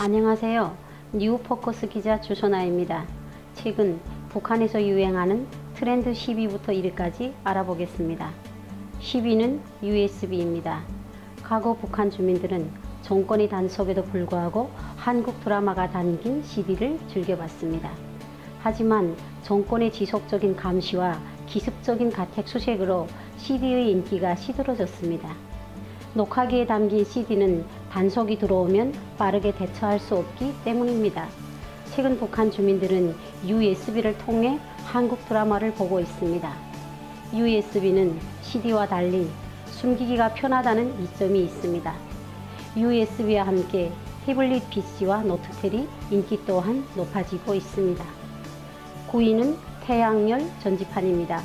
안녕하세요. 뉴포커스 기자 주소나입니다. 최근 북한에서 유행하는 트렌드 10위부터 1위까지 알아보겠습니다. 10위는 USB입니다. 과거 북한 주민들은 정권의 단속에도 불구하고 한국 드라마가 담긴 CD를 즐겨봤습니다. 하지만 정권의 지속적인 감시와 기습적인 가택 수색으로 CD의 인기가 시들어졌습니다. 녹화기에 담긴 CD는 단속이 들어오면 빠르게 대처할 수 없기 때문입니다. 최근 북한 주민들은 USB를 통해 한국 드라마를 보고 있습니다. USB는 CD와 달리 숨기기가 편하다는 이점이 있습니다. USB와 함께 태블릿 PC와 노트텔이 인기 또한 높아지고 있습니다. 9위는 태양열 전지판입니다.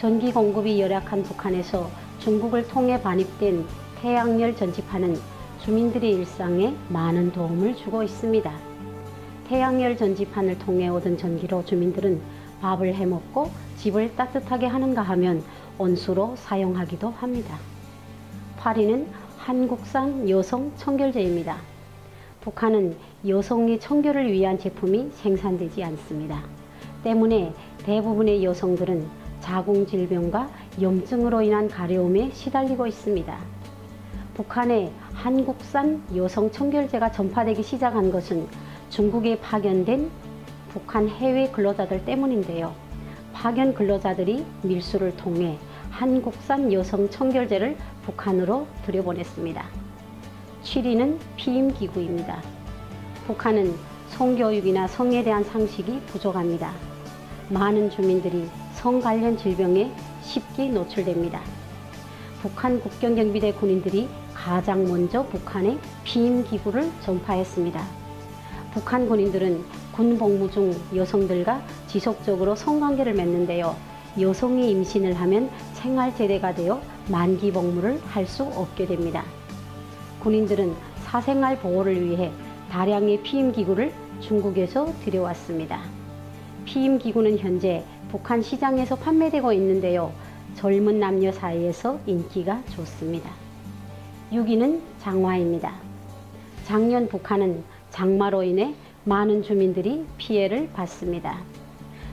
전기 공급이 열악한 북한에서 중국을 통해 반입된 태양열 전지판은 주민들의 일상에 많은 도움을 주고 있습니다. 태양열 전지판을 통해 얻은 전기로 주민들은 밥을 해먹고 집을 따뜻하게 하는가 하면 온수로 사용하기도 합니다. 8위는 한국산 여성 청결제입니다. 북한은 여성의 청결을 위한 제품이 생산되지 않습니다. 때문에 대부분의 여성들은 자궁 질병과 염증으로 인한 가려움에 시달리고 있습니다. 북한에 한국산 여성 청결제가 전파되기 시작한 것은 중국에 파견된 북한 해외 근로자들 때문인데요. 파견 근로자들이 밀수를 통해 한국산 여성 청결제를 북한으로 들여보냈습니다. 7위는 피임기구입니다. 북한은 성교육이나 성에 대한 상식이 부족합니다. 많은 주민들이 성 관련 질병에 쉽게 노출됩니다. 북한 국경경비대 군인들이 가장 먼저 북한에 피임기구를 전파했습니다. 북한 군인들은 군 복무 중 여성들과 지속적으로 성관계를 맺는데요. 여성이 임신을 하면 생활제대가 되어 만기 복무를 할 수 없게 됩니다. 군인들은 사생활 보호를 위해 다량의 피임기구를 중국에서 들여왔습니다. 피임기구는 현재 북한 시장에서 판매되고 있는데요. 젊은 남녀 사이에서 인기가 좋습니다. 6위는 장화입니다. 작년 북한은 장마로 인해 많은 주민들이 피해를 봤습니다.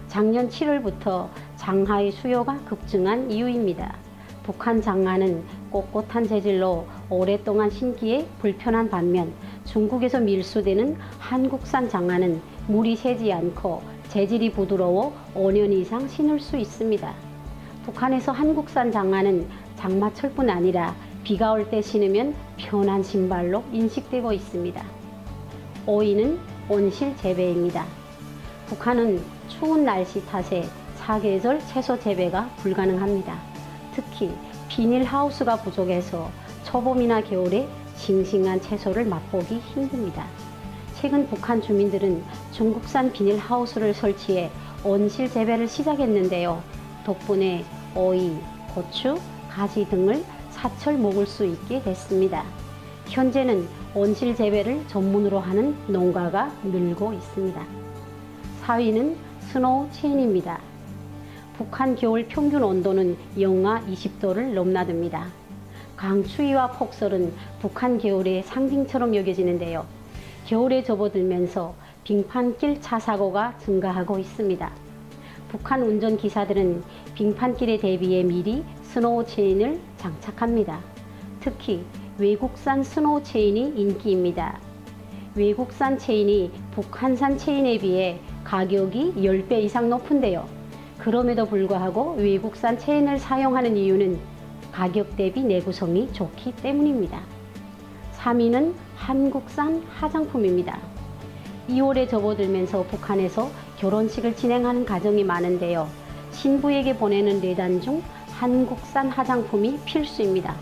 작년 7월부터 장화의 수요가 급증한 이유입니다. 북한 장화는 꼿꼿한 재질로 오랫동안 신기에 불편한 반면 중국에서 밀수되는 한국산 장화는 물이 새지 않고 재질이 부드러워 5년 이상 신을 수 있습니다. 북한에서 한국산 장화는 장마철뿐 아니라 비가 올 때 신으면 편한 신발로 인식되고 있습니다. 5위는 온실 재배입니다. 북한은 추운 날씨 탓에 사계절 채소 재배가 불가능합니다. 특히 비닐하우스가 부족해서 초봄이나 겨울에 싱싱한 채소를 맛보기 힘듭니다. 최근 북한 주민들은 중국산 비닐하우스를 설치해 온실 재배를 시작했는데요. 덕분에 오이, 고추, 가지 등을 사철 먹을 수 있게 됐습니다. 현재는 온실 재배를 전문으로 하는 농가가 늘고 있습니다. 4위는 스노우 체인입니다. 북한 겨울 평균 온도는 영하 20도를 넘나듭니다. 강추위와 폭설은 북한 겨울의 상징처럼 여겨지는데요. 겨울에 접어들면서 빙판길 차 사고가 증가하고 있습니다. 북한 운전기사들은 빙판길에 대비해 미리 스노우 체인을 장착합니다. 특히 외국산 스노우 체인이 인기입니다. 외국산 체인이 북한산 체인에 비해 가격이 10배 이상 높은데요. 그럼에도 불구하고 외국산 체인을 사용하는 이유는 가격 대비 내구성이 좋기 때문입니다. 3위는 한국산 화장품입니다. 2월에 접어들면서 북한에서 결혼식을 진행하는 가정이 많은데요. 신부에게 보내는 내단 중 한국산 화장품이 필수입니다.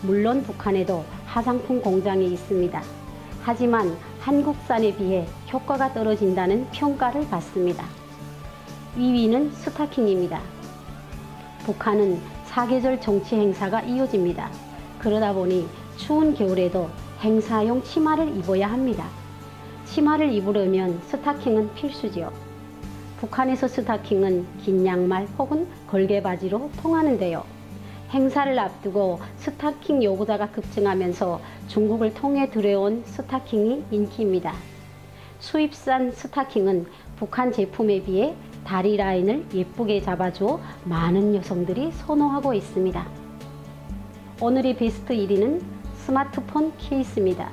물론 북한에도 화장품 공장이 있습니다. 하지만 한국산에 비해 효과가 떨어진다는 평가를 받습니다. 2위는 스타킹입니다. 북한은 사계절 정치 행사가 이어집니다. 그러다 보니 추운 겨울에도 행사용 치마를 입어야 합니다. 치마를 입으려면 스타킹은 필수지요. 북한에서 스타킹은 긴 양말 혹은 걸개 바지로 통하는데요. 행사를 앞두고 스타킹 요구자가 급증하면서 중국을 통해 들여온 스타킹이 인기입니다. 수입산 스타킹은 북한 제품에 비해 다리 라인을 예쁘게 잡아줘 많은 여성들이 선호하고 있습니다. 오늘의 베스트 1위는 스마트폰 케이스입니다.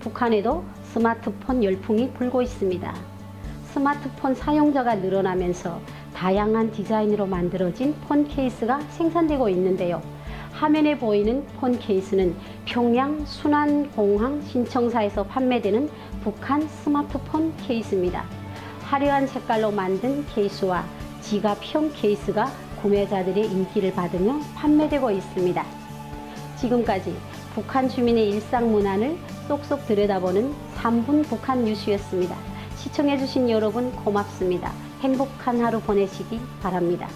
북한에도 스마트폰 열풍이 불고 있습니다. 스마트폰 사용자가 늘어나면서 다양한 디자인으로 만들어진 폰 케이스가 생산되고 있는데요. 화면에 보이는 폰 케이스는 평양 순안공항 신청사에서 판매되는 북한 스마트폰 케이스입니다. 화려한 색깔로 만든 케이스와 지갑형 케이스가 구매자들의 인기를 받으며 판매되고 있습니다. 지금까지 북한 주민의 일상 문화를 쏙쏙 들여다보는 3분 북한 뉴스였습니다. 시청해주신 여러분 고맙습니다. 행복한 하루 보내시기 바랍니다.